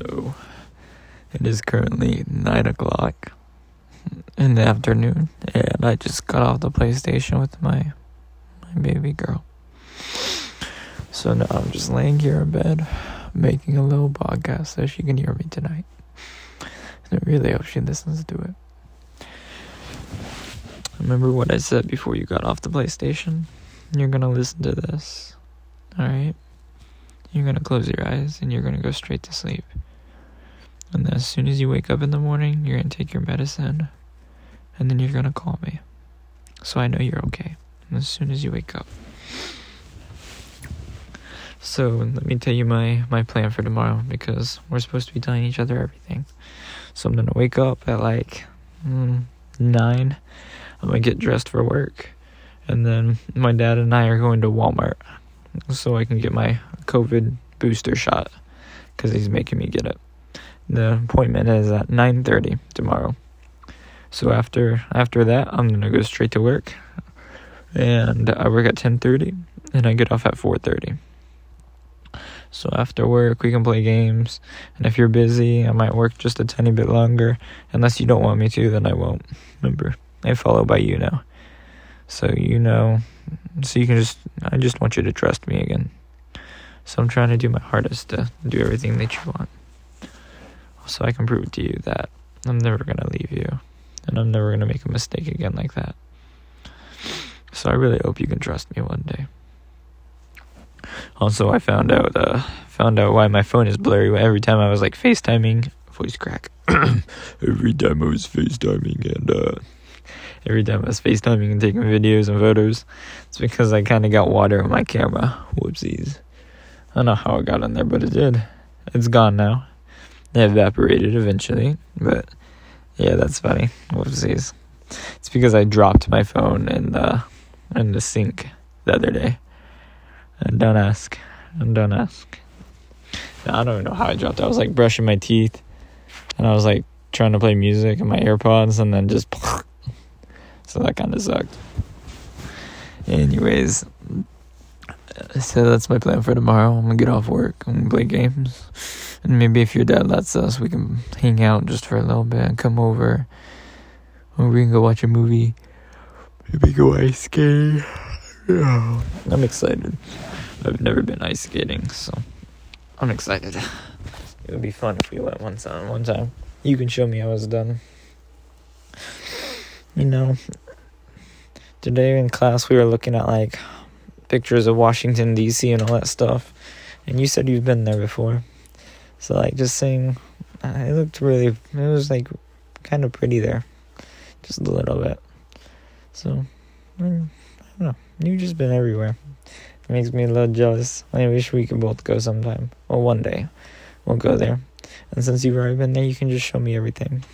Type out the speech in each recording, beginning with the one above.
So, it is currently 9 o'clock in the afternoon, and I just got off the PlayStation with my, my baby girl. So now I'm just laying here in bed, making a little podcast so she can hear me tonight. And I really hope she listens to it. Remember what I said before you got off the PlayStation? You're gonna listen to this, alright? You're gonna close your eyes and you're gonna go straight to sleep. And as soon as you wake up in the morning, you're gonna take your medicine and then you're gonna call me. So I know you're okay. And as soon as you wake up. So let me tell you my, my plan for tomorrow because we're supposed to be telling each other everything. So I'm gonna wake up at like mm, nine. I'm gonna get dressed for work, and then my dad and I are going to Walmart so I can get my COVID booster shot because he's making me get it. The appointment is at 9:30 tomorrow. So after after that, I'm gonna go straight to work, and I work at 10:30, and I get off at 4:30. So after work, we can play games. And if you're busy, I might work just a tiny bit longer. Unless you don't want me to, then I won't. Remember, I follow by you now. So you know, so you can just, I just want you to trust me again. So I'm trying to do my hardest to do everything that you want. So I can prove to you that I'm never going to leave you. And I'm never going to make a mistake again like that. So I really hope you can trust me one day. Also, I found out uh, found out why my phone is blurry every time I was like FaceTiming. Voice crack. every time I was FaceTiming and uh, every time I was FaceTiming and taking videos and photos, it's because I kind of got water on my camera. Whoopsies. I don't know how it got on there, but it did. It's gone now. It evaporated eventually, but yeah, that's funny. Whoopsies. It's because I dropped my phone in the in the sink the other day. And don't ask. And don't ask. I don't even know how I dropped it. I was like brushing my teeth and I was like trying to play music in my AirPods and then just so that kind of sucked. Anyways, so that's my plan for tomorrow. I'm gonna get off work. I'm gonna play games, and maybe if your dad lets us, we can hang out just for a little bit and come over, or we can go watch a movie. Maybe go ice skating. Yeah, I'm excited. I've never been ice skating, so I'm excited. It would be fun if we went one time. One time, you can show me how it's done. You know, today in class we were looking at like pictures of Washington D.C. and all that stuff, and you said you've been there before. So like just saying, uh, it looked really. It was like kind of pretty there, just a little bit. So, I don't know. You've just been everywhere. It makes me a little jealous. I wish we could both go sometime. Well, one day we'll go there. And since you've already been there, you can just show me everything.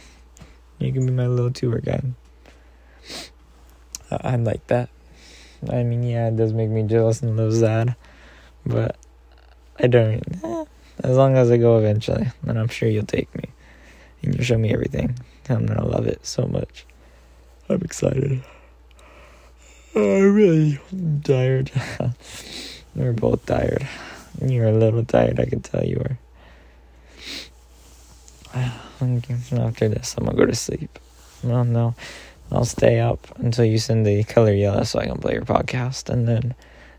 You can be my little tour guide. I'm like that. I mean, yeah, it does make me jealous and a little sad, but I don't. Eh, as long as I go eventually, then I'm sure you'll take me and you'll show me everything. I'm gonna love it so much. I'm excited. I'm really tired. We're both tired. You're a little tired, I can tell you are. After this, I'm gonna go to sleep. Well, no, I'll stay up until you send the color yellow so I can play your podcast, and then,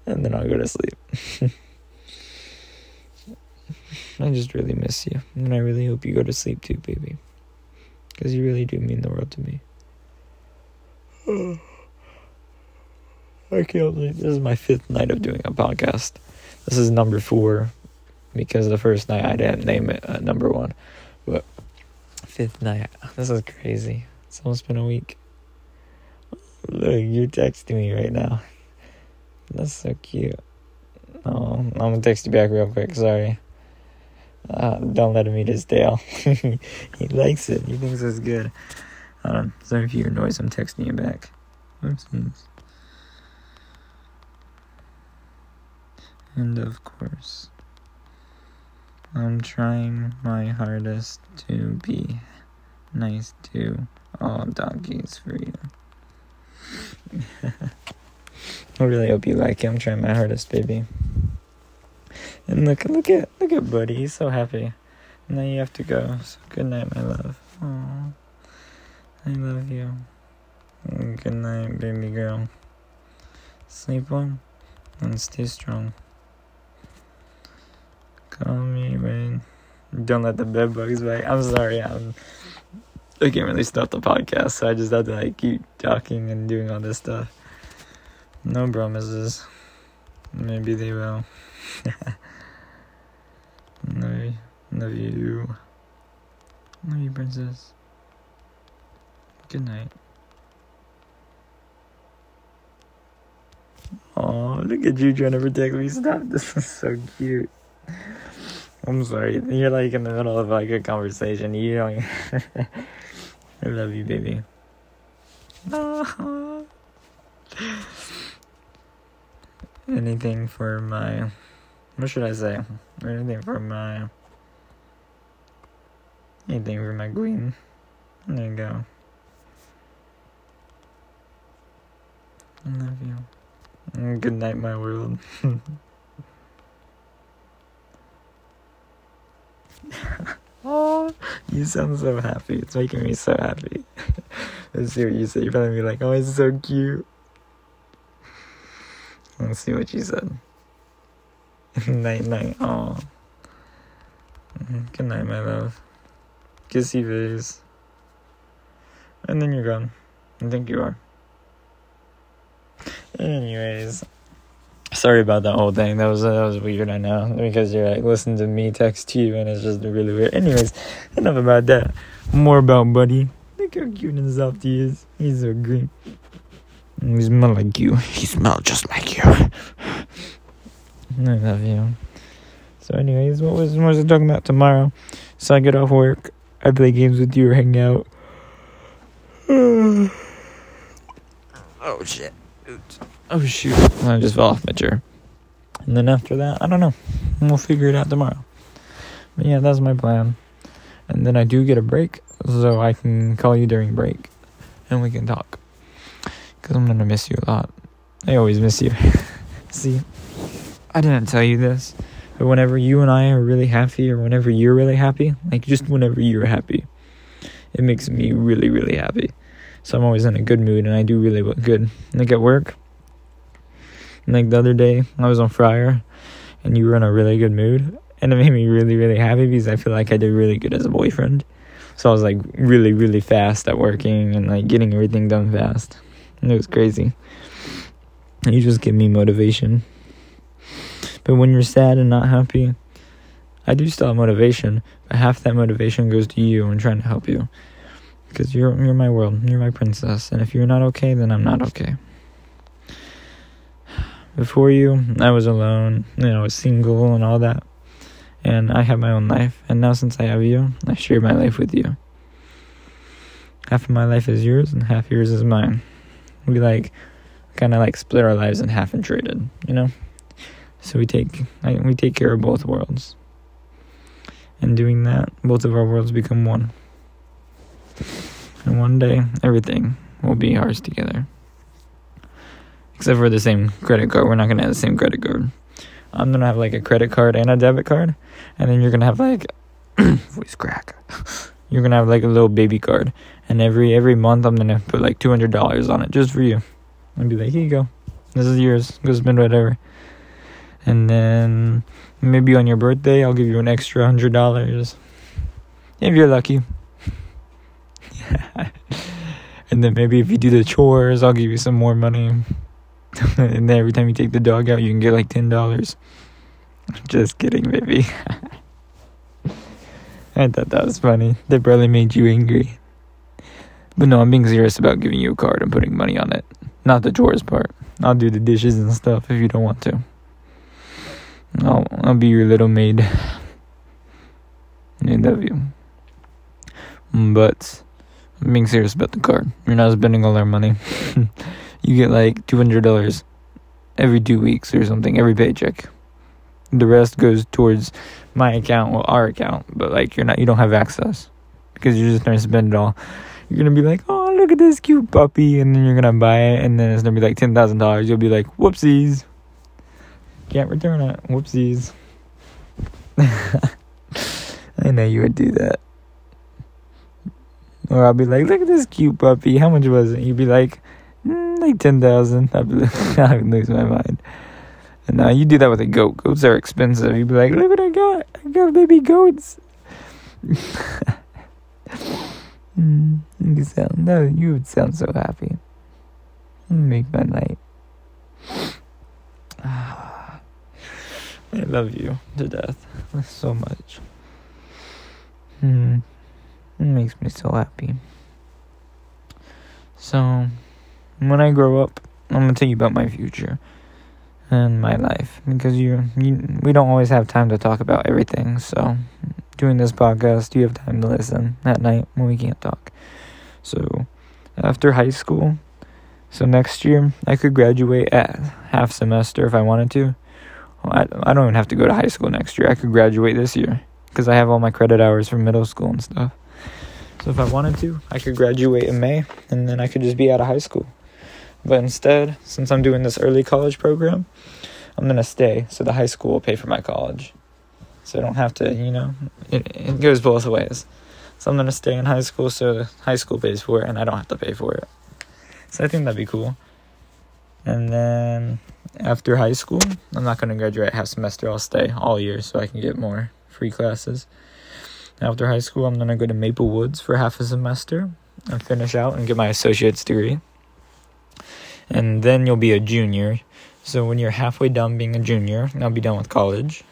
and then I'll go to sleep. I just really miss you, and I really hope you go to sleep too, baby, because you really do mean the world to me. I can't believe this is my fifth night of doing a podcast. This is number four because the first night I didn't name it uh, number one, but fifth night. This is crazy. It's almost been a week. Look, you're texting me right now. That's so cute. Oh, I'm gonna text you back real quick. Sorry. Uh, don't let him eat his tail. he likes it. He thinks it's good. Um, sorry if you hear noise. I'm texting you back. Oopsies. And of course, I'm trying my hardest to be nice to all doggies for you. I really hope you like it. I'm trying my hardest, baby. And look, look at, look at Buddy. He's so happy. And Now you have to go. So good night, my love. Aww. I love you. Good night, baby girl. Sleep well and stay strong. Call me when. Don't let the bed bugs bite. I'm sorry. I'm. I can't really stop the podcast, so I just have to like keep talking and doing all this stuff. No promises. Maybe they will. you. Love you. Love you, princess. Good night. Oh, look at you trying to protect me. Stop. This is so cute. I'm sorry. You're like in the middle of like a conversation. You don't. I love you, baby. Anything for my. What should I say? Anything for my. Anything for my queen. There you go. I love you. Good night, my world. oh, you sound so happy. It's making me so happy. Let's see what you say. You're probably be like, oh, it's so cute. Let's see what you said. night, night. Oh. Good night, my love. Kissy face. And then you're gone. I think you are. Anyways, sorry about that whole thing. That was that was weird. I know because you're like listening to me text you, and it's just really weird. Anyways, enough about that. More about Buddy. Look how cute and soft he is. He's so green. He smells like you. He smells just like you. I love you. So, anyways, what was what was I talking about tomorrow? So I get off work. I play games with you or hang out. oh shit. Oops. Oh shoot. I just fell off my chair. And then after that, I don't know. We'll figure it out tomorrow. But yeah, that's my plan. And then I do get a break, so I can call you during break and we can talk. Because I'm going to miss you a lot. I always miss you. See, I didn't tell you this, but whenever you and I are really happy, or whenever you're really happy, like just whenever you're happy, it makes me really, really happy. So I'm always in a good mood and I do really good. Like at work, like the other day, I was on Fryer and you were in a really good mood. And it made me really, really happy because I feel like I did really good as a boyfriend. So I was like really, really fast at working and like getting everything done fast. And it was crazy. You just give me motivation. But when you're sad and not happy, I do still have motivation, but half that motivation goes to you and trying to help you because you're you're my world, you're my princess, and if you're not okay, then I'm not okay. Before you, I was alone, you know, I was single and all that, and I had my own life. And now, since I have you, I share my life with you. Half of my life is yours, and half yours is mine. We like kind of like split our lives in half and traded, you know. So we take we take care of both worlds. And doing that, both of our worlds become one. And one day, everything will be ours together. Except for the same credit card. We're not going to have the same credit card. I'm going to have like a credit card and a debit card. And then you're going to have like, voice crack. You're going to have like a little baby card. And every every month, I'm going to put like $200 on it just for you. And be like, here you go. This is yours. Go spend whatever. And then maybe on your birthday, I'll give you an extra $100. If you're lucky. and then maybe if you do the chores, I'll give you some more money. and then every time you take the dog out, you can get like ten dollars. Just kidding, baby. I thought that was funny. That probably made you angry. But no, I'm being serious about giving you a card and putting money on it. Not the chores part. I'll do the dishes and stuff if you don't want to. I'll I'll be your little maid. I love you. But I'm being serious about the card. You're not spending all our money. you get like two hundred dollars every two weeks or something, every paycheck. The rest goes towards my account, well our account, but like you're not you don't have access. Because you're just gonna spend it all. You're gonna be like, Oh, look at this cute puppy and then you're gonna buy it and then it's gonna be like ten thousand dollars. You'll be like, Whoopsies. Can't return it. Whoopsies. I know you would do that. Or I'll be like, look at this cute puppy. How much was it? You'd be like, mm, like 10,000. I'd, lose my mind. And now you do that with a goat. Goats are expensive. You'd be like, look what I got. I got baby goats. mm, you sound no, you would sound so happy. Make my night. I love you to death so much. Hmm. It makes me so happy. So, when I grow up, I'm gonna tell you about my future and my life because you, you we don't always have time to talk about everything. So, doing this podcast, you have time to listen at night when we can't talk. So, after high school, so next year I could graduate at half semester if I wanted to. I I don't even have to go to high school next year. I could graduate this year because I have all my credit hours from middle school and stuff. So if I wanted to, I could graduate in May and then I could just be out of high school. But instead, since I'm doing this early college program, I'm going to stay so the high school will pay for my college. So I don't have to, you know, it, it goes both ways. So I'm going to stay in high school so high school pays for it and I don't have to pay for it. So I think that'd be cool. And then after high school, I'm not going to graduate half semester. I'll stay all year so I can get more free classes. After high school, I'm going to go to Maple Woods for half a semester and finish out and get my associate's degree. And then you'll be a junior. So when you're halfway done being a junior, I'll be done with college.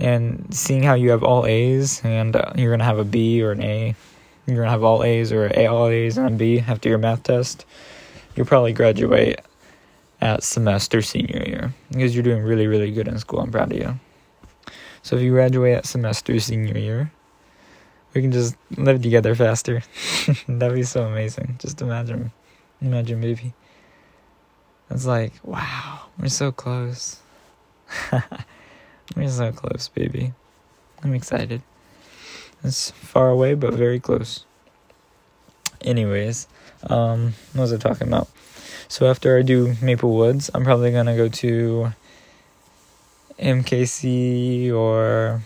And seeing how you have all A's and uh, you're going to have a B or an A, you're going to have all A's or A, all A's and a B after your math test, you'll probably graduate at semester senior year because you're doing really, really good in school. I'm proud of you. So if you graduate at semester senior year, we can just live together faster. That'd be so amazing. Just imagine, imagine, baby. It's like, wow, we're so close. we're so close, baby. I'm excited. It's far away, but very close. Anyways, um, what was I talking about? So after I do Maple Woods, I'm probably gonna go to MKC or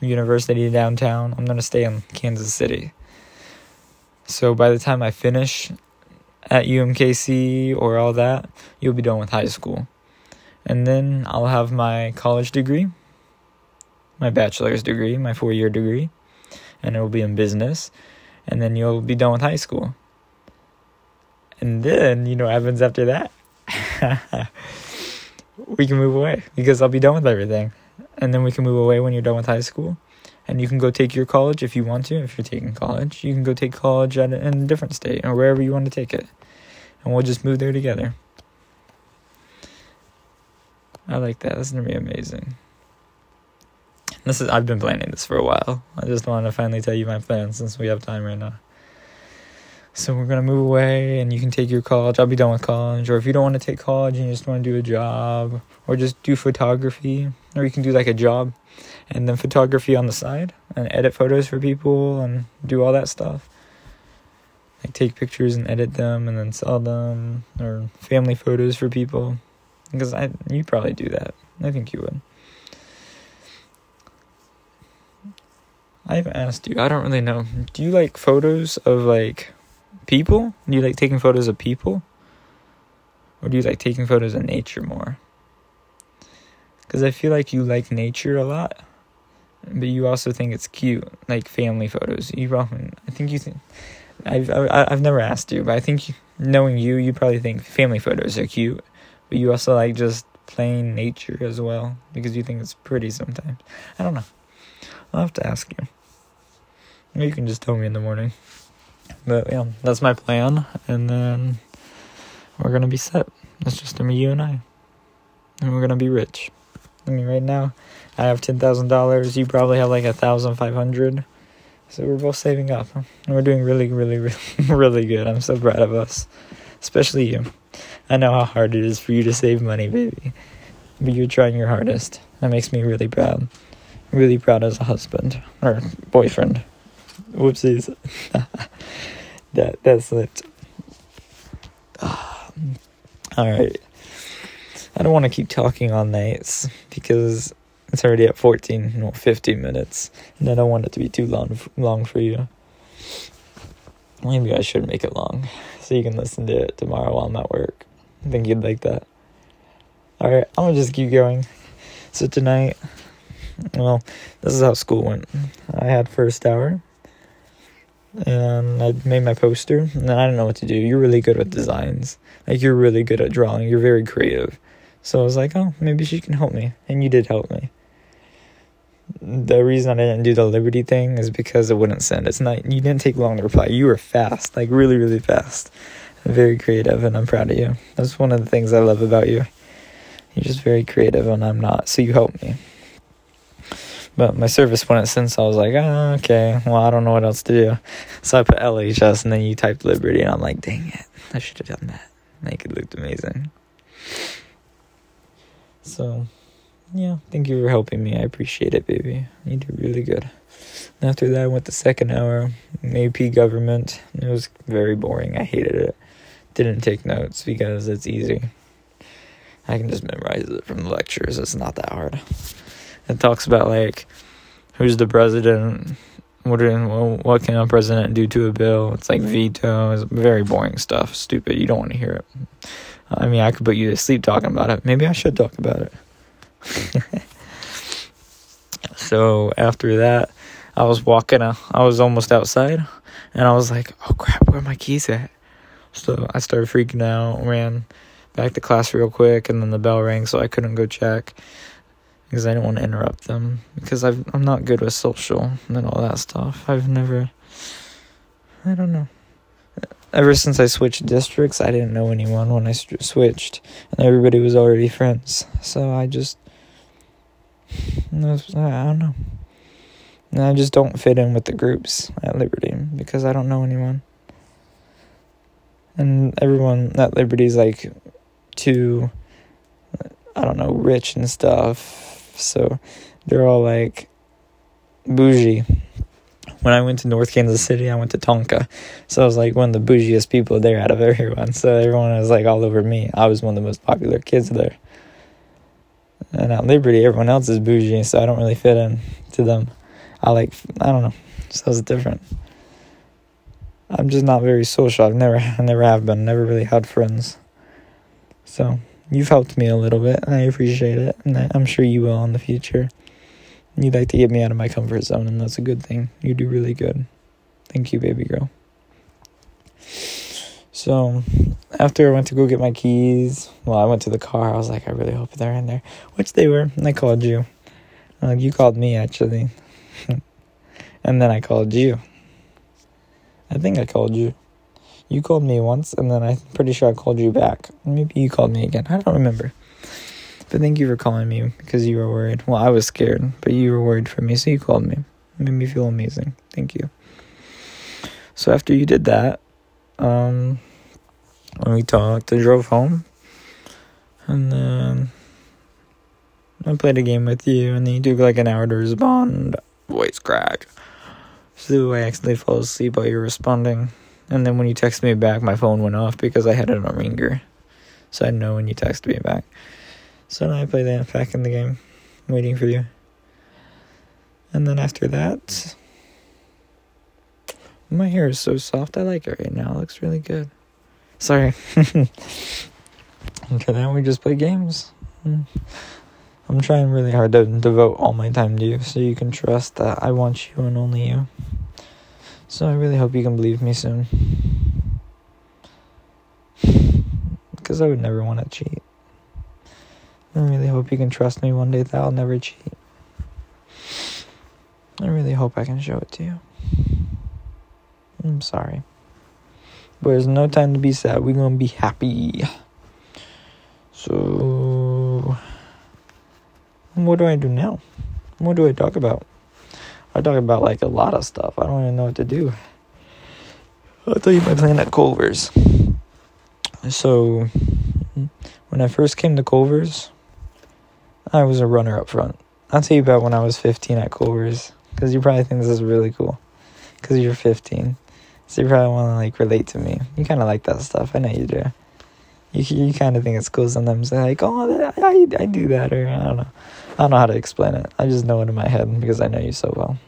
University downtown. I'm to stay in Kansas City. So by the time I finish at UMKC or all that, you'll be done with high school. And then I'll have my college degree, my bachelor's degree, my four year degree, and it will be in business. And then you'll be done with high school. And then, you know what happens after that? we can move away because I'll be done with everything. And then we can move away when you're done with high school. And you can go take your college if you want to. If you're taking college, you can go take college at a, in a different state or wherever you want to take it. And we'll just move there together. I like that. This is gonna be amazing. This is I've been planning this for a while. I just want to finally tell you my plans since we have time right now. So we're gonna move away, and you can take your college. I'll be done with college, or if you don't want to take college and you just want to do a job, or just do photography, or you can do like a job, and then photography on the side, and edit photos for people, and do all that stuff. Like take pictures and edit them, and then sell them, or family photos for people, because I you probably do that. I think you would. I haven't asked you. I don't really know. Do you like photos of like people? Do you like taking photos of people? Or do you like taking photos of nature more? Because I feel like you like nature a lot, but you also think it's cute, like family photos. You, often, I think you think. I've I've never asked you, but I think knowing you, you probably think family photos are cute, but you also like just plain nature as well because you think it's pretty sometimes. I don't know. I'll have to ask you. Or you can just tell me in the morning. But yeah, that's my plan, and then we're gonna be set. It's just me, you, and I, and we're gonna be rich. I mean, right now, I have ten thousand dollars. You probably have like a thousand five hundred. So we're both saving up, and we're doing really, really, really, really good. I'm so proud of us, especially you. I know how hard it is for you to save money, baby, but you're trying your hardest. That makes me really proud. Really proud as a husband or boyfriend. Whoopsies. that that slipped. Ah. All right. I don't want to keep talking all nights because it's already at 14, no, 15 minutes, and I don't want it to be too long, long for you. Maybe I should make it long, so you can listen to it tomorrow while I'm at work. I think you'd like that. Alright, I'm gonna just keep going. So tonight, well, this is how school went. I had first hour, and I made my poster, and I don't know what to do. You're really good with designs. Like, you're really good at drawing. You're very creative. So I was like, oh, maybe she can help me. And you did help me the reason I didn't do the Liberty thing is because it wouldn't send. It's not you didn't take long to reply. You were fast, like really, really fast. Very creative, and I'm proud of you. That's one of the things I love about you. You're just very creative, and I'm not. So you helped me. But my service wouldn't so I was like, oh, okay, well, I don't know what else to do. So I put LHS, and then you typed Liberty, and I'm like, dang it, I should have done that. Make it looked amazing. So yeah, thank you for helping me. I appreciate it, baby. You did really good. And after that, I went the second hour, AP government. It was very boring. I hated it. Didn't take notes because it's easy. I can just memorize it from the lectures. It's not that hard. It talks about like who's the president, what what can a president do to a bill? It's like veto. It's very boring stuff. Stupid. You don't want to hear it. I mean, I could put you to sleep talking about it. Maybe I should talk about it. so after that, I was walking. Uh, I was almost outside, and I was like, "Oh crap, where are my keys at?" So I started freaking out. Ran back to class real quick, and then the bell rang, so I couldn't go check because I don't want to interrupt them because i am not good with social and all that stuff. I've never. I don't know. Ever since I switched districts, I didn't know anyone when I switched, and everybody was already friends. So I just I don't know. I just don't fit in with the groups at Liberty because I don't know anyone. And everyone at Liberty is like too, I don't know, rich and stuff. So they're all like bougie. When I went to North Kansas City, I went to Tonka. So I was like one of the bougiest people there out of everyone. So everyone was like all over me. I was one of the most popular kids there. And at Liberty, everyone else is bougie, so I don't really fit in to them. I like, I don't know, so it's different. I'm just not very social. I've never, I never have been. Never really had friends. So you've helped me a little bit, and I appreciate it, and I'm sure you will in the future. You'd like to get me out of my comfort zone, and that's a good thing. You do really good. Thank you, baby girl. So after I went to go get my keys, well, I went to the car. I was like, I really hope they're in there, which they were. And I called you. Uh, you called me actually, and then I called you. I think I called you. You called me once, and then I'm pretty sure I called you back. Maybe you called me again. I don't remember. But thank you for calling me because you were worried. Well, I was scared, but you were worried for me, so you called me. It made me feel amazing. Thank you. So after you did that, um, we talked. I drove home, and then I played a game with you, and then you took like an hour to respond. Voice crack. So I accidentally fell asleep while you were responding, and then when you texted me back, my phone went off because I had it on ringer, so I know when you texted me back. So now I play that back in the game, waiting for you. And then after that, my hair is so soft. I like it right now. It looks really good. Sorry. okay, then we just play games. Hmm. I'm trying really hard to devote all my time to you so you can trust that I want you and only you. So I really hope you can believe me soon. Because I would never want to cheat. I really hope you can trust me one day that I'll never cheat. I really hope I can show it to you. I'm sorry. But there's no time to be sad. We're gonna be happy. So, what do I do now? What do I talk about? I talk about like a lot of stuff. I don't even know what to do. I'll tell you my plan at Culver's. So, when I first came to Culver's, I was a runner up front. I'll tell you about when I was 15 at Culver's because you probably think this is really cool because you're 15. So you probably want to like relate to me. You kind of like that stuff. I know you do. You you kind of think it's cool sometimes. Like, oh, I I do that, or I don't know. I don't know how to explain it. I just know it in my head because I know you so well.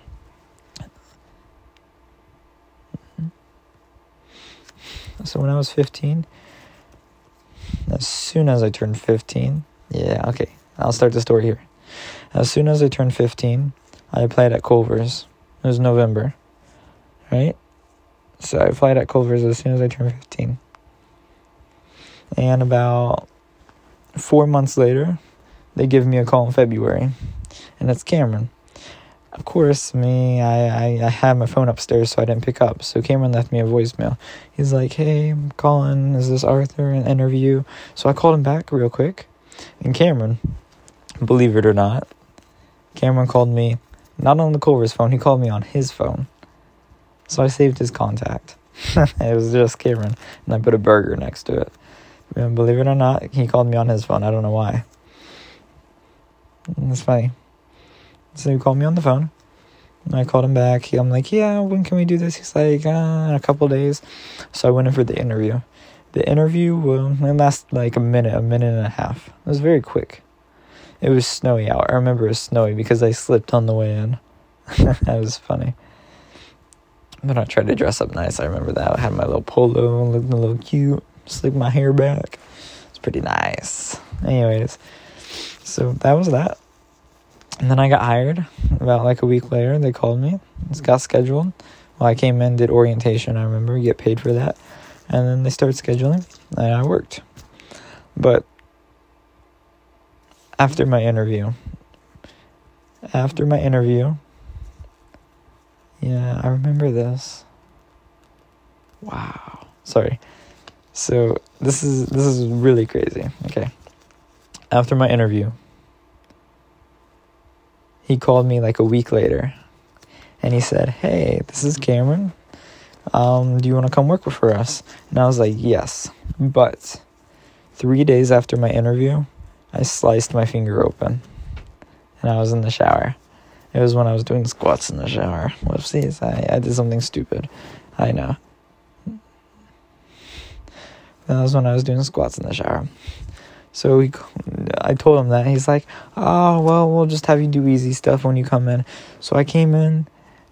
So when I was 15, as soon as I turned 15, yeah, okay, I'll start the story here. As soon as I turned 15, I applied at Culver's. It was November, right? So I applied at Culver's as soon as I turned 15. And about four months later, they give me a call in February, and it's Cameron. Of course, me, I, I, I had my phone upstairs, so I didn't pick up. So Cameron left me a voicemail. He's like, "Hey, I'm calling. Is this Arthur? An interview?" So I called him back real quick, and Cameron, believe it or not, Cameron called me not on the Culver's phone. He called me on his phone. So I saved his contact. it was just Cameron, and I put a burger next to it. And believe it or not, he called me on his phone. I don't know why. That's funny. So he called me on the phone. I called him back. I'm like, yeah, when can we do this? He's like, uh, in a couple days. So I went in for the interview. The interview will it lasted like a minute, a minute and a half. It was very quick. It was snowy out. I remember it was snowy because I slipped on the way in. that was funny. But I tried to dress up nice. I remember that. I had my little polo, looking a little cute, slicked my hair back. It's pretty nice. Anyways, so that was that. And then I got hired. About like a week later, they called me. It got scheduled. Well, I came in, did orientation. I remember get paid for that, and then they started scheduling, and I worked. But after my interview, after my interview, yeah, I remember this. Wow. Sorry. So this is this is really crazy. Okay. After my interview, he called me like a week later and he said, Hey, this is Cameron. Um, do you want to come work for us? And I was like, Yes. But three days after my interview, I sliced my finger open and I was in the shower. It was when I was doing squats in the shower. Whoopsies, I, I did something stupid. I know. That was when I was doing squats in the shower. So he, I told him that. He's like, oh, well, we'll just have you do easy stuff when you come in. So I came in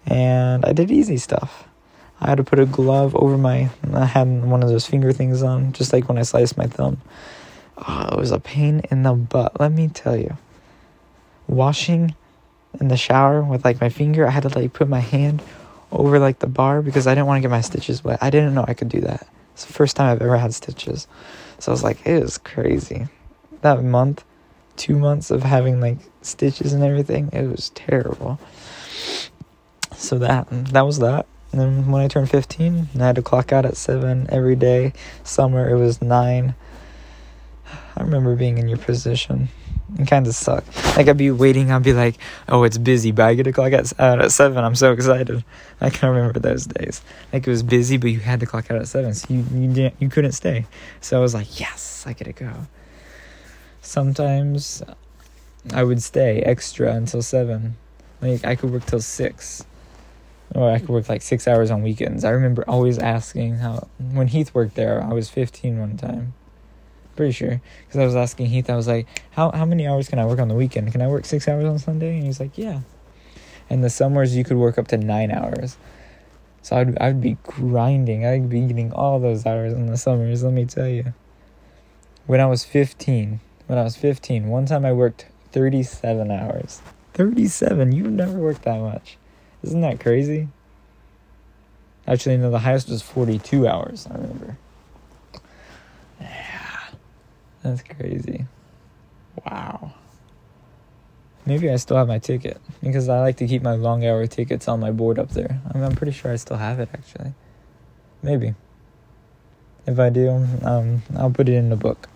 and I did easy stuff. I had to put a glove over my, I had one of those finger things on, just like when I sliced my thumb. Oh, it was a pain in the butt, let me tell you. Washing in the shower with like my finger, I had to like put my hand over like the bar because I didn't want to get my stitches wet. I didn't know I could do that. It's the first time I've ever had stitches. So I was like, it was crazy. That month, two months of having like stitches and everything, it was terrible. So that that was that. And then when I turned 15, I had to clock out at 7 every day. Summer, it was 9. I remember being in your position. It kind of sucked. Like, I'd be waiting, I'd be like, oh, it's busy, but I get to clock out at 7. I'm so excited. I can remember those days. Like, it was busy, but you had to clock out at 7, so you, you, didn't, you couldn't stay. So I was like, yes, I get to go. Sometimes I would stay extra until 7. Like, I could work till 6 or I could work like six hours on weekends. I remember always asking how when Heath worked there. I was 15 one time, pretty sure, because I was asking Heath. I was like, "How how many hours can I work on the weekend? Can I work six hours on Sunday?" And he's like, "Yeah." And the summers you could work up to nine hours. So I'd I'd be grinding. I'd be getting all those hours in the summers. Let me tell you. When I was 15, when I was 15, one time I worked 37 hours. 37. You've never worked that much. Isn't that crazy? Actually, no, the highest was 42 hours, I remember. That's crazy. Wow. Maybe I still have my ticket because I like to keep my long hour tickets on my board up there. I mean, I'm pretty sure I still have it actually. Maybe. If I do, um, I'll put it in the book.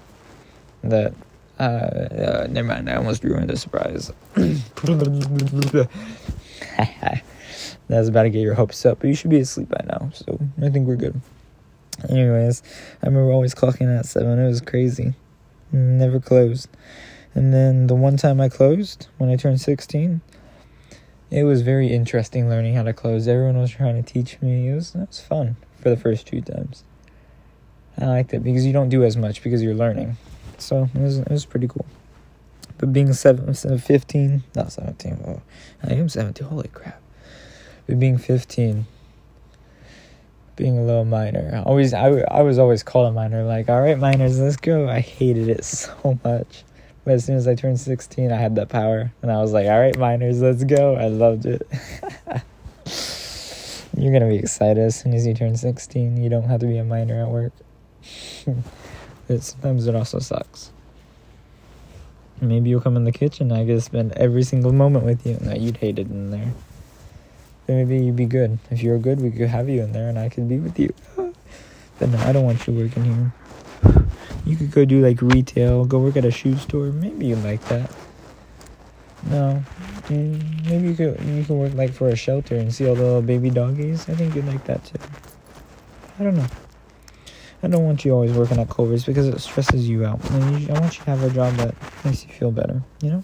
That uh, uh, never mind. I almost ruined the surprise. That's about to get your hopes up, but you should be asleep by now, so I think we're good. Anyways, I remember always clocking at 7. It was crazy. Never closed. And then the one time I closed, when I turned 16, it was very interesting learning how to close. Everyone was trying to teach me. It was, it was fun for the first two times. I liked it because you don't do as much because you're learning. So it was, it was pretty cool. But being seven, 15, not 17, well, I am 17, holy crap. But being 15, being a little minor, always, I, I was always called a minor, like, all right, minors, let's go. I hated it so much. But as soon as I turned 16, I had that power. And I was like, all right, minors, let's go. I loved it. You're going to be excited as soon as you turn 16. You don't have to be a minor at work. but sometimes it also sucks. Maybe you'll come in the kitchen. I get to spend every single moment with you. No, you'd hate it in there. Then maybe you'd be good. If you're good, we could have you in there, and I could be with you. but no, I don't want you working here. You could go do like retail, go work at a shoe store. Maybe you like that. No, mm, maybe you could you could work like for a shelter and see all the little baby doggies. I think you'd like that too. I don't know. I don't want you always working at Culver's because it stresses you out. You, I want you to have a job that makes you feel better, you know?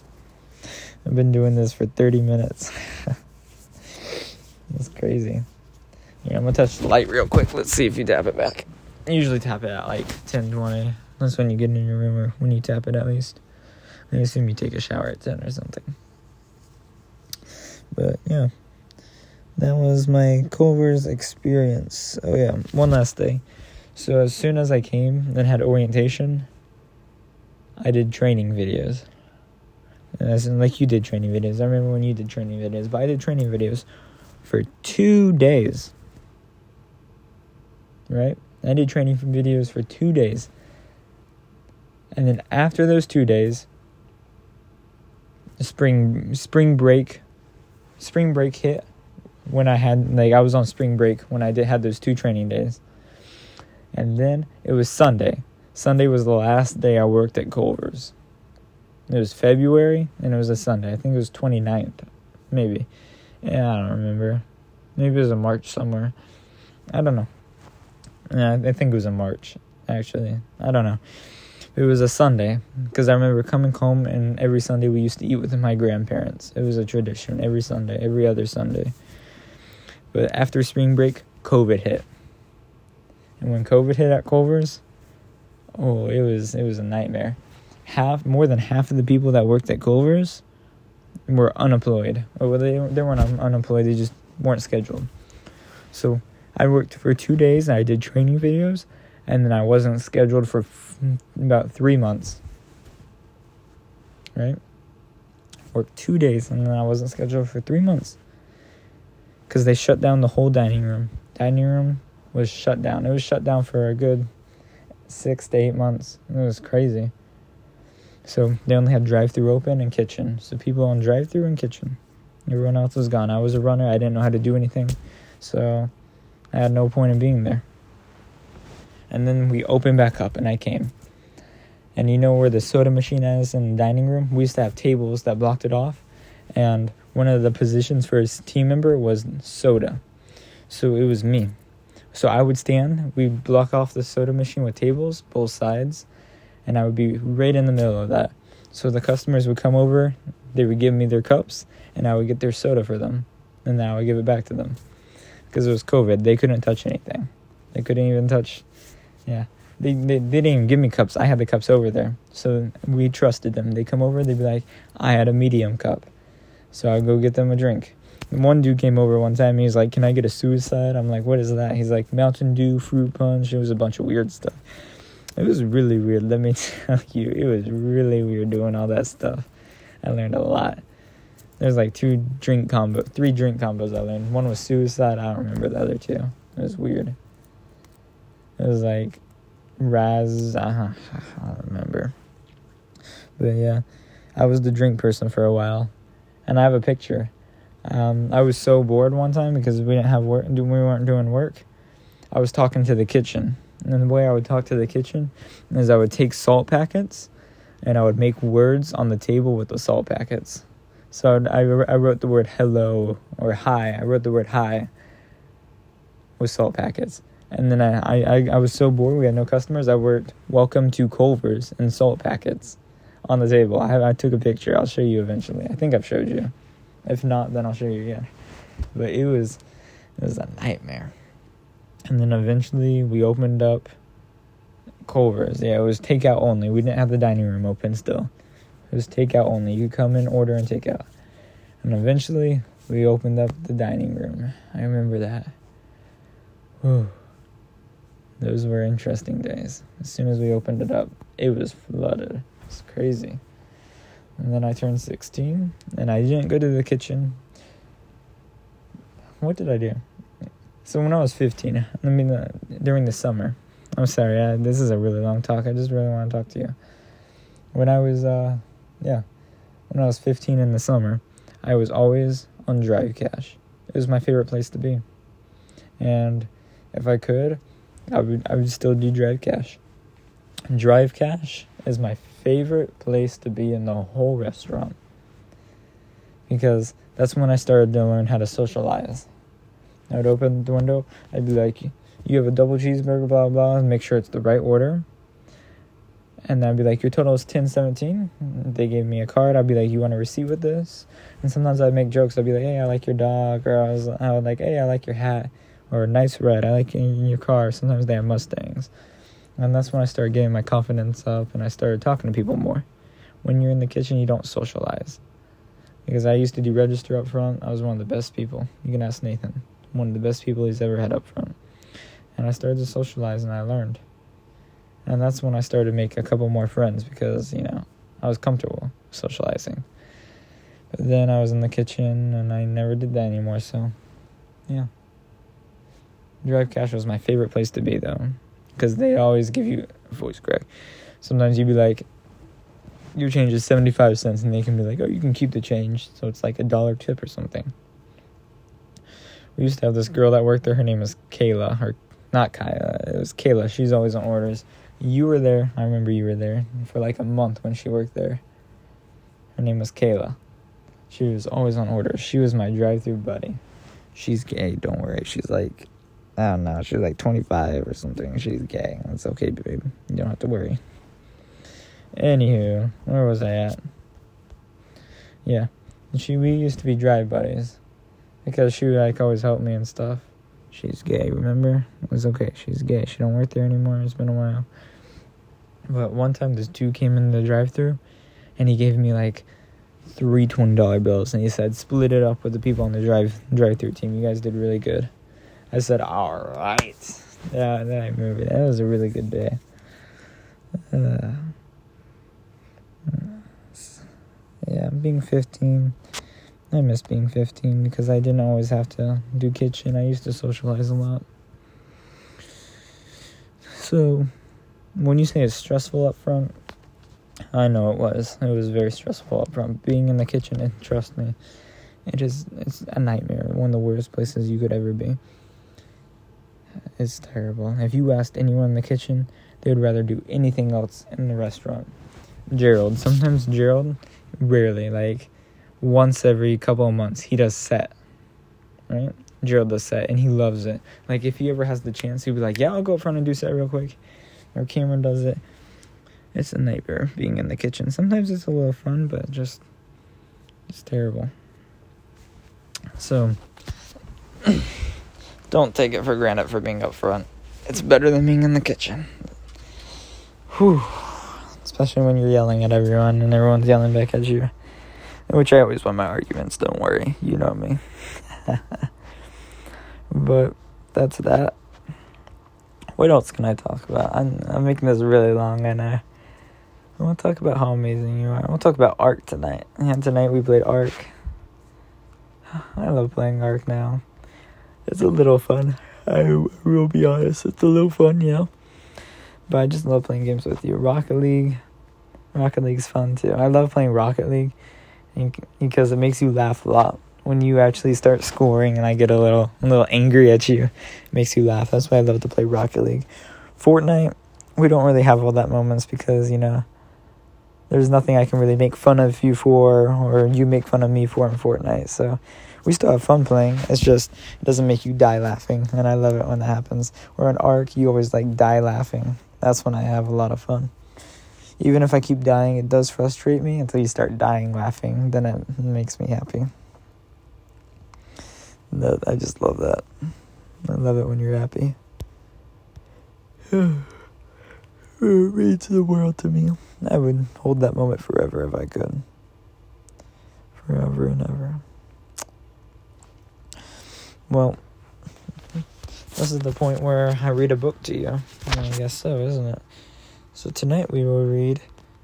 I've been doing this for 30 minutes. That's crazy. Yeah, I'm gonna touch the light real quick. Let's see if you tap it back. I usually tap it at like 10, 20. That's when you get in your room or when you tap it at least. I assume you take a shower at 10 or something. But yeah, that was my Culver's experience. Oh, yeah, one last thing. So as soon as I came and had orientation, I did training videos. As in, like you did training videos. I remember when you did training videos, but I did training videos for two days. Right? I did training videos for two days. And then after those two days, spring spring break spring break hit when I had like I was on spring break when I did had those two training days. And then it was Sunday. Sunday was the last day I worked at Culver's. It was February and it was a Sunday. I think it was 29th. Maybe. Yeah, I don't remember. Maybe it was in March somewhere. I don't know. Yeah, I think it was in March, actually. I don't know. It was a Sunday because I remember coming home and every Sunday we used to eat with my grandparents. It was a tradition every Sunday, every other Sunday. But after spring break, COVID hit. And when COVID hit at Culver's, oh, it was it was a nightmare. Half more than half of the people that worked at Culver's were unemployed. Or well, they they weren't un- unemployed. They just weren't scheduled. So I worked for two days. and I did training videos, and then I wasn't scheduled for f- about three months. Right. Worked two days, and then I wasn't scheduled for three months. Because they shut down the whole dining room. Dining room was shut down. It was shut down for a good six to eight months. It was crazy. So they only had drive through open and kitchen. So people on drive through and kitchen. Everyone else was gone. I was a runner. I didn't know how to do anything. So I had no point in being there. And then we opened back up and I came. And you know where the soda machine is in the dining room? We used to have tables that blocked it off. And one of the positions for his team member was soda. So it was me. So I would stand, we'd block off the soda machine with tables, both sides, and I would be right in the middle of that. So the customers would come over, they would give me their cups, and I would get their soda for them, and then I would give it back to them. Because it was COVID, they couldn't touch anything. They couldn't even touch, yeah. They, they, they didn't even give me cups. I had the cups over there. So we trusted them. They come over, they'd be like, I had a medium cup. So I'd go get them a drink one dude came over one time. He's like, "Can I get a suicide?" I'm like, "What is that?" He's like, "Mountain Dew fruit punch." It was a bunch of weird stuff. It was really weird. Let me tell you, it was really weird doing all that stuff. I learned a lot. There's like two drink combo, three drink combos I learned. One was suicide. I don't remember the other two. It was weird. It was like Raz. Uh, I don't remember. But yeah, I was the drink person for a while, and I have a picture. Um, I was so bored one time because we didn't have work, we weren't doing work. I was talking to the kitchen, and the way I would talk to the kitchen is I would take salt packets, and I would make words on the table with the salt packets. So I, I wrote the word hello or hi. I wrote the word hi with salt packets. And then I, I, I was so bored, we had no customers. I wrote welcome to Culver's and salt packets on the table. I, I took a picture. I'll show you eventually. I think I've showed you. If not, then I'll show you again. But it was it was a nightmare. And then eventually we opened up Culver's. Yeah, it was takeout only. We didn't have the dining room open still. It was takeout only. You come in, order, and take out. And eventually, we opened up the dining room. I remember that. Whew. Those were interesting days. As soon as we opened it up, it was flooded. It's crazy. And then I turned 16, and I didn't go to the kitchen. What did I do? So when I was 15, I mean, uh, during the summer, I'm sorry, I, this is a really long talk. I just really want to talk to you. When I was, uh, yeah, when I was 15 in the summer, I was always on Drive Cash. It was my favorite place to be. And if I could, I would I would still do Drive Cash. Drive Cash is my favorite place to be in the whole restaurant. Because that's when I started to learn how to socialize. I would open the window. I'd be like, "You have a double cheeseburger, blah blah," and make sure it's the right order. And I'd be like, "Your total is ten seventeen. They gave me a card. I'd be like, "You want a receipt with this?" And sometimes I'd make jokes. I'd be like, "Hey, I like your dog," or I was, I would like, "Hey, I like your hat," or "Nice red. I like your car." Sometimes they have Mustangs, and that's when I started getting my confidence up, and I started talking to people more. When you're in the kitchen, you don't socialize. Because I used to do register up front. I was one of the best people. You can ask Nathan one of the best people he's ever had up front. And I started to socialize and I learned. And that's when I started to make a couple more friends because, you know, I was comfortable socializing. But then I was in the kitchen and I never did that anymore, so yeah. Drive Cash was my favorite place to be though. Because they always give you voice crack. Sometimes you'd be like, your change is 75 cents, and they can be like, oh, you can keep the change. So it's like a dollar tip or something we used to have this girl that worked there. Her name was Kayla, or not Kaya. It was Kayla. She's always on orders. You were there. I remember you were there for like a month when she worked there. Her name was Kayla. She was always on orders. She was my drive-through buddy. She's gay. Don't worry. She's like, I don't know. She's like 25 or something. She's gay. That's okay, babe. You don't have to worry. Anywho, where was I at? Yeah, she we used to be drive buddies because she like always helped me and stuff. She's gay, remember? It was okay. She's gay. She don't work there anymore. It's been a while. But one time this dude came in the drive-through, and he gave me like three twenty dollar bills, and he said, "Split it up with the people on the drive drive-through team. You guys did really good." I said, "All right." Yeah, then I moved. That was a really good day. Uh, yeah, I'm being fifteen I miss being 15 because I didn't always have to do kitchen. I used to socialize a lot. So, when you say it's stressful up front, I know it was. It was very stressful up front. Being in the kitchen, and trust me, it is it's a nightmare. One of the worst places you could ever be. It's terrible. If you asked anyone in the kitchen, they would rather do anything else in the restaurant. Gerald, sometimes Gerald, rarely, like once every couple of months he does set right? Gerald does set and he loves it. Like if he ever has the chance he'll be like yeah i'll go up front and do set real quick. Or cameron does it. It's a nightmare being in the kitchen. Sometimes it's a little fun but just it's terrible. So don't take it for granted for being up front. It's better than being in the kitchen. Whew. especially when you're yelling at everyone and everyone's yelling back at you which I always win my arguments, don't worry. You know me. but that's that. What else can I talk about? I'm, I'm making this really long, and I, I want to talk about how amazing you are. I want to talk about Ark tonight. And tonight we played Ark. I love playing Ark now. It's a little fun. I will be honest. It's a little fun, you know. But I just love playing games with you. Rocket League. Rocket League's fun too. I love playing Rocket League because it makes you laugh a lot when you actually start scoring and I get a little a little angry at you. It makes you laugh. That's why I love to play Rocket League. Fortnite, we don't really have all that moments because, you know, there's nothing I can really make fun of you for or you make fun of me for in Fortnite. So we still have fun playing. It's just it doesn't make you die laughing and I love it when that happens. Or in Ark you always like die laughing. That's when I have a lot of fun even if I keep dying, it does frustrate me until you start dying laughing. Then it makes me happy. That I just love that. I love it when you're happy. means the world to me. I would hold that moment forever if I could. Forever and ever. Well, this is the point where I read a book to you. I guess so, isn't it? So tonight we will read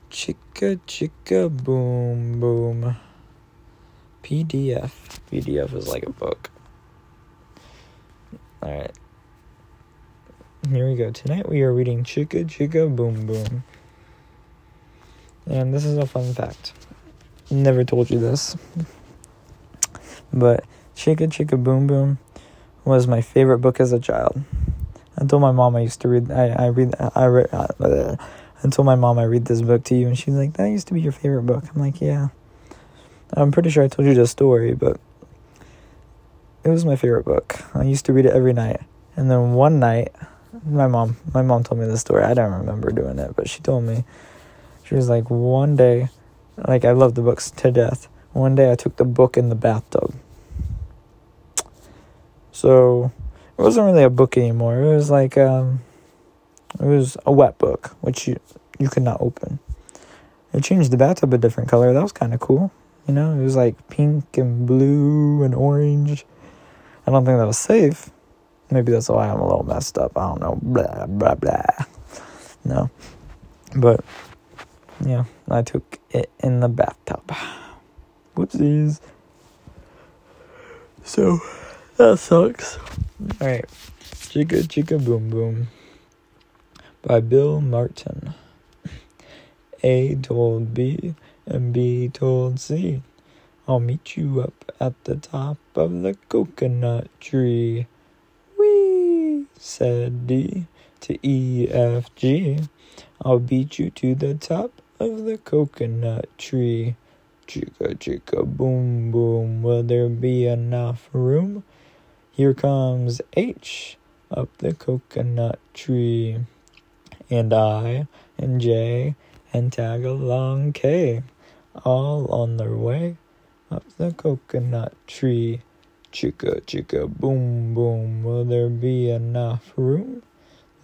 Chicka Chicka Boom Boom. PDF. PDF is like a book. Alright. Here we go. Tonight we are reading Chicka Chicka Boom Boom. And this is a fun fact. Never told you this. But Chicka Chicka Boom Boom was my favorite book as a child. Told my mom I used to read. I I read. I read. Uh, told my mom I read this book to you, and she's like, "That used to be your favorite book." I'm like, "Yeah." I'm pretty sure I told you the story, but it was my favorite book. I used to read it every night, and then one night, my mom, my mom told me the story. I don't remember doing it, but she told me. She was like, one day, like I love the books to death. One day I took the book in the bathtub. So it wasn't really a book anymore. It was like um, it was a wet book, which you you could not open. It changed the bathtub a different color. That was kind of cool. You know, it was like pink and blue and orange. I don't think that was safe. Maybe that's why I'm a little messed up. I don't know. Blah blah blah. No, but yeah, I took it in the bathtub. Whoopsies. So that sucks. Alright. Chicka Chicka Boom Boom by Bill Martin. A told B and B told C. I'll meet you up at the top of the coconut tree. Wee, said D to E F G. I'll beat you to the top of the coconut tree. Chicka chicka boom boom, will there be enough room? Here comes H up the coconut tree. And I and J and tag along K, all on their way up the coconut tree. Chicka chicka boom boom, will there be enough room?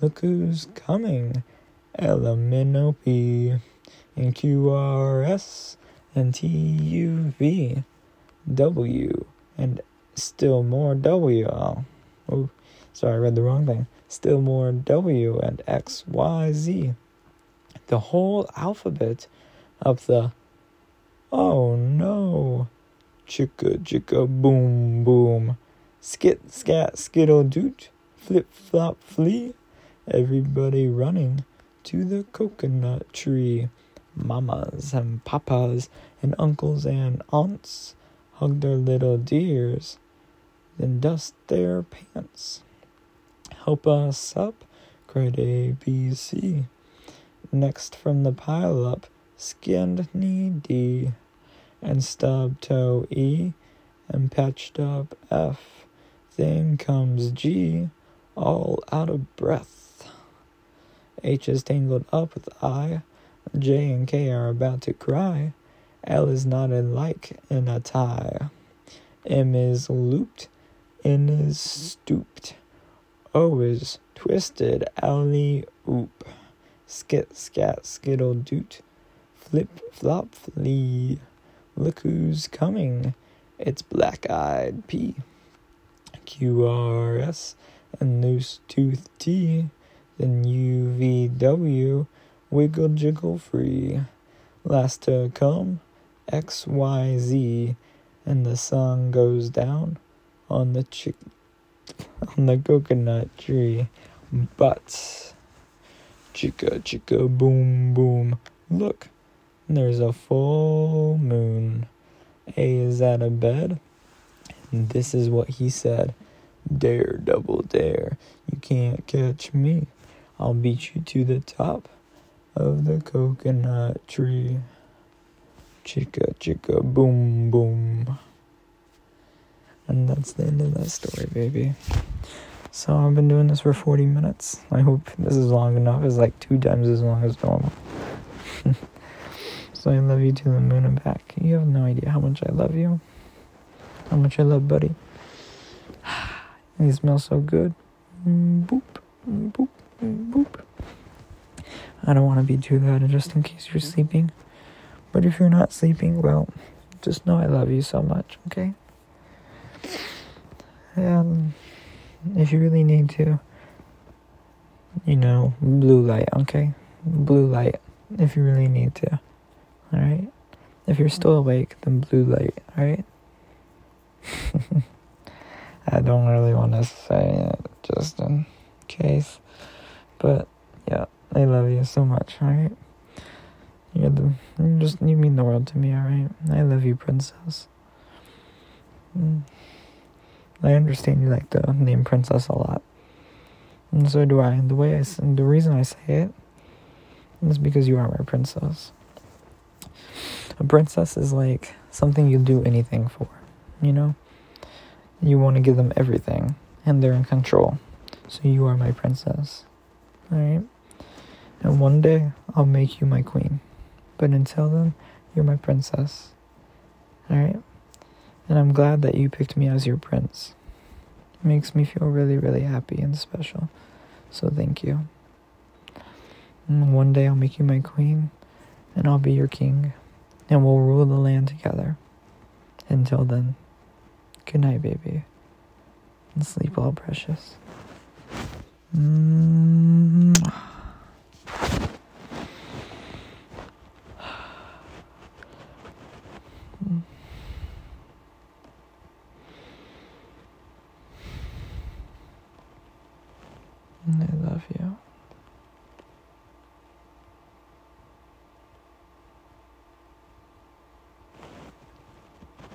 Look who's coming, L M N O P and Q R S and T U V W and still more W. Oh, sorry, I read the wrong thing. Still more W and X, Y, Z. The whole alphabet of the oh no, chicka chicka boom boom, skit scat skittle doot, flip flop flee, everybody running to the coconut tree. Mamas and papas and uncles and aunts hug their little dears then dust their pants. Help us up, cried A, B, C. Next from the pile up, skinned knee D, and stub toe E, and patched up F. Then comes G, all out of breath. H is tangled up with I, J and K are about to cry. L is knotted like in a tie. M is looped N is stooped. O is twisted. Alley oop. Skit scat skittle doot. Flip flop flee. Look who's coming. It's black eyed P. Q R S and loose tooth T. Then U V W. Wiggle jiggle free. Last to come. X Y Z. And the sun goes down on the chick on the coconut tree. But chicka chicka boom boom. Look, there's a full moon. A is out of bed. And this is what he said. Dare, double dare. You can't catch me. I'll beat you to the top of the coconut tree. Chicka chicka boom boom. And that's the end of that story, baby. So I've been doing this for 40 minutes. I hope this is long enough. It's like two times as long as normal. so I love you to the moon and back. You have no idea how much I love you. How much I love Buddy. he smells so good. boop, boop, boop. I don't want to be too loud just in case you're sleeping. But if you're not sleeping, well, just know I love you so much, okay? And if you really need to, you know, blue light, okay? Blue light if you really need to. Alright? If you're still awake, then blue light, alright? I don't really want to say it just in case. But yeah, I love you so much, alright? You're the you just you mean the world to me, alright? I love you, princess. Mm. I understand you like the name princess a lot. And so do I. The way I the reason I say it is because you are my princess. A princess is like something you do anything for, you know? You want to give them everything, and they're in control. So you are my princess. Alright? And one day, I'll make you my queen. But until then, you're my princess. Alright? And I'm glad that you picked me as your prince. It makes me feel really, really happy and special. So thank you. And one day I'll make you my queen, and I'll be your king, and we'll rule the land together. Until then. Good night, baby. And sleep well, precious. Mm-hmm.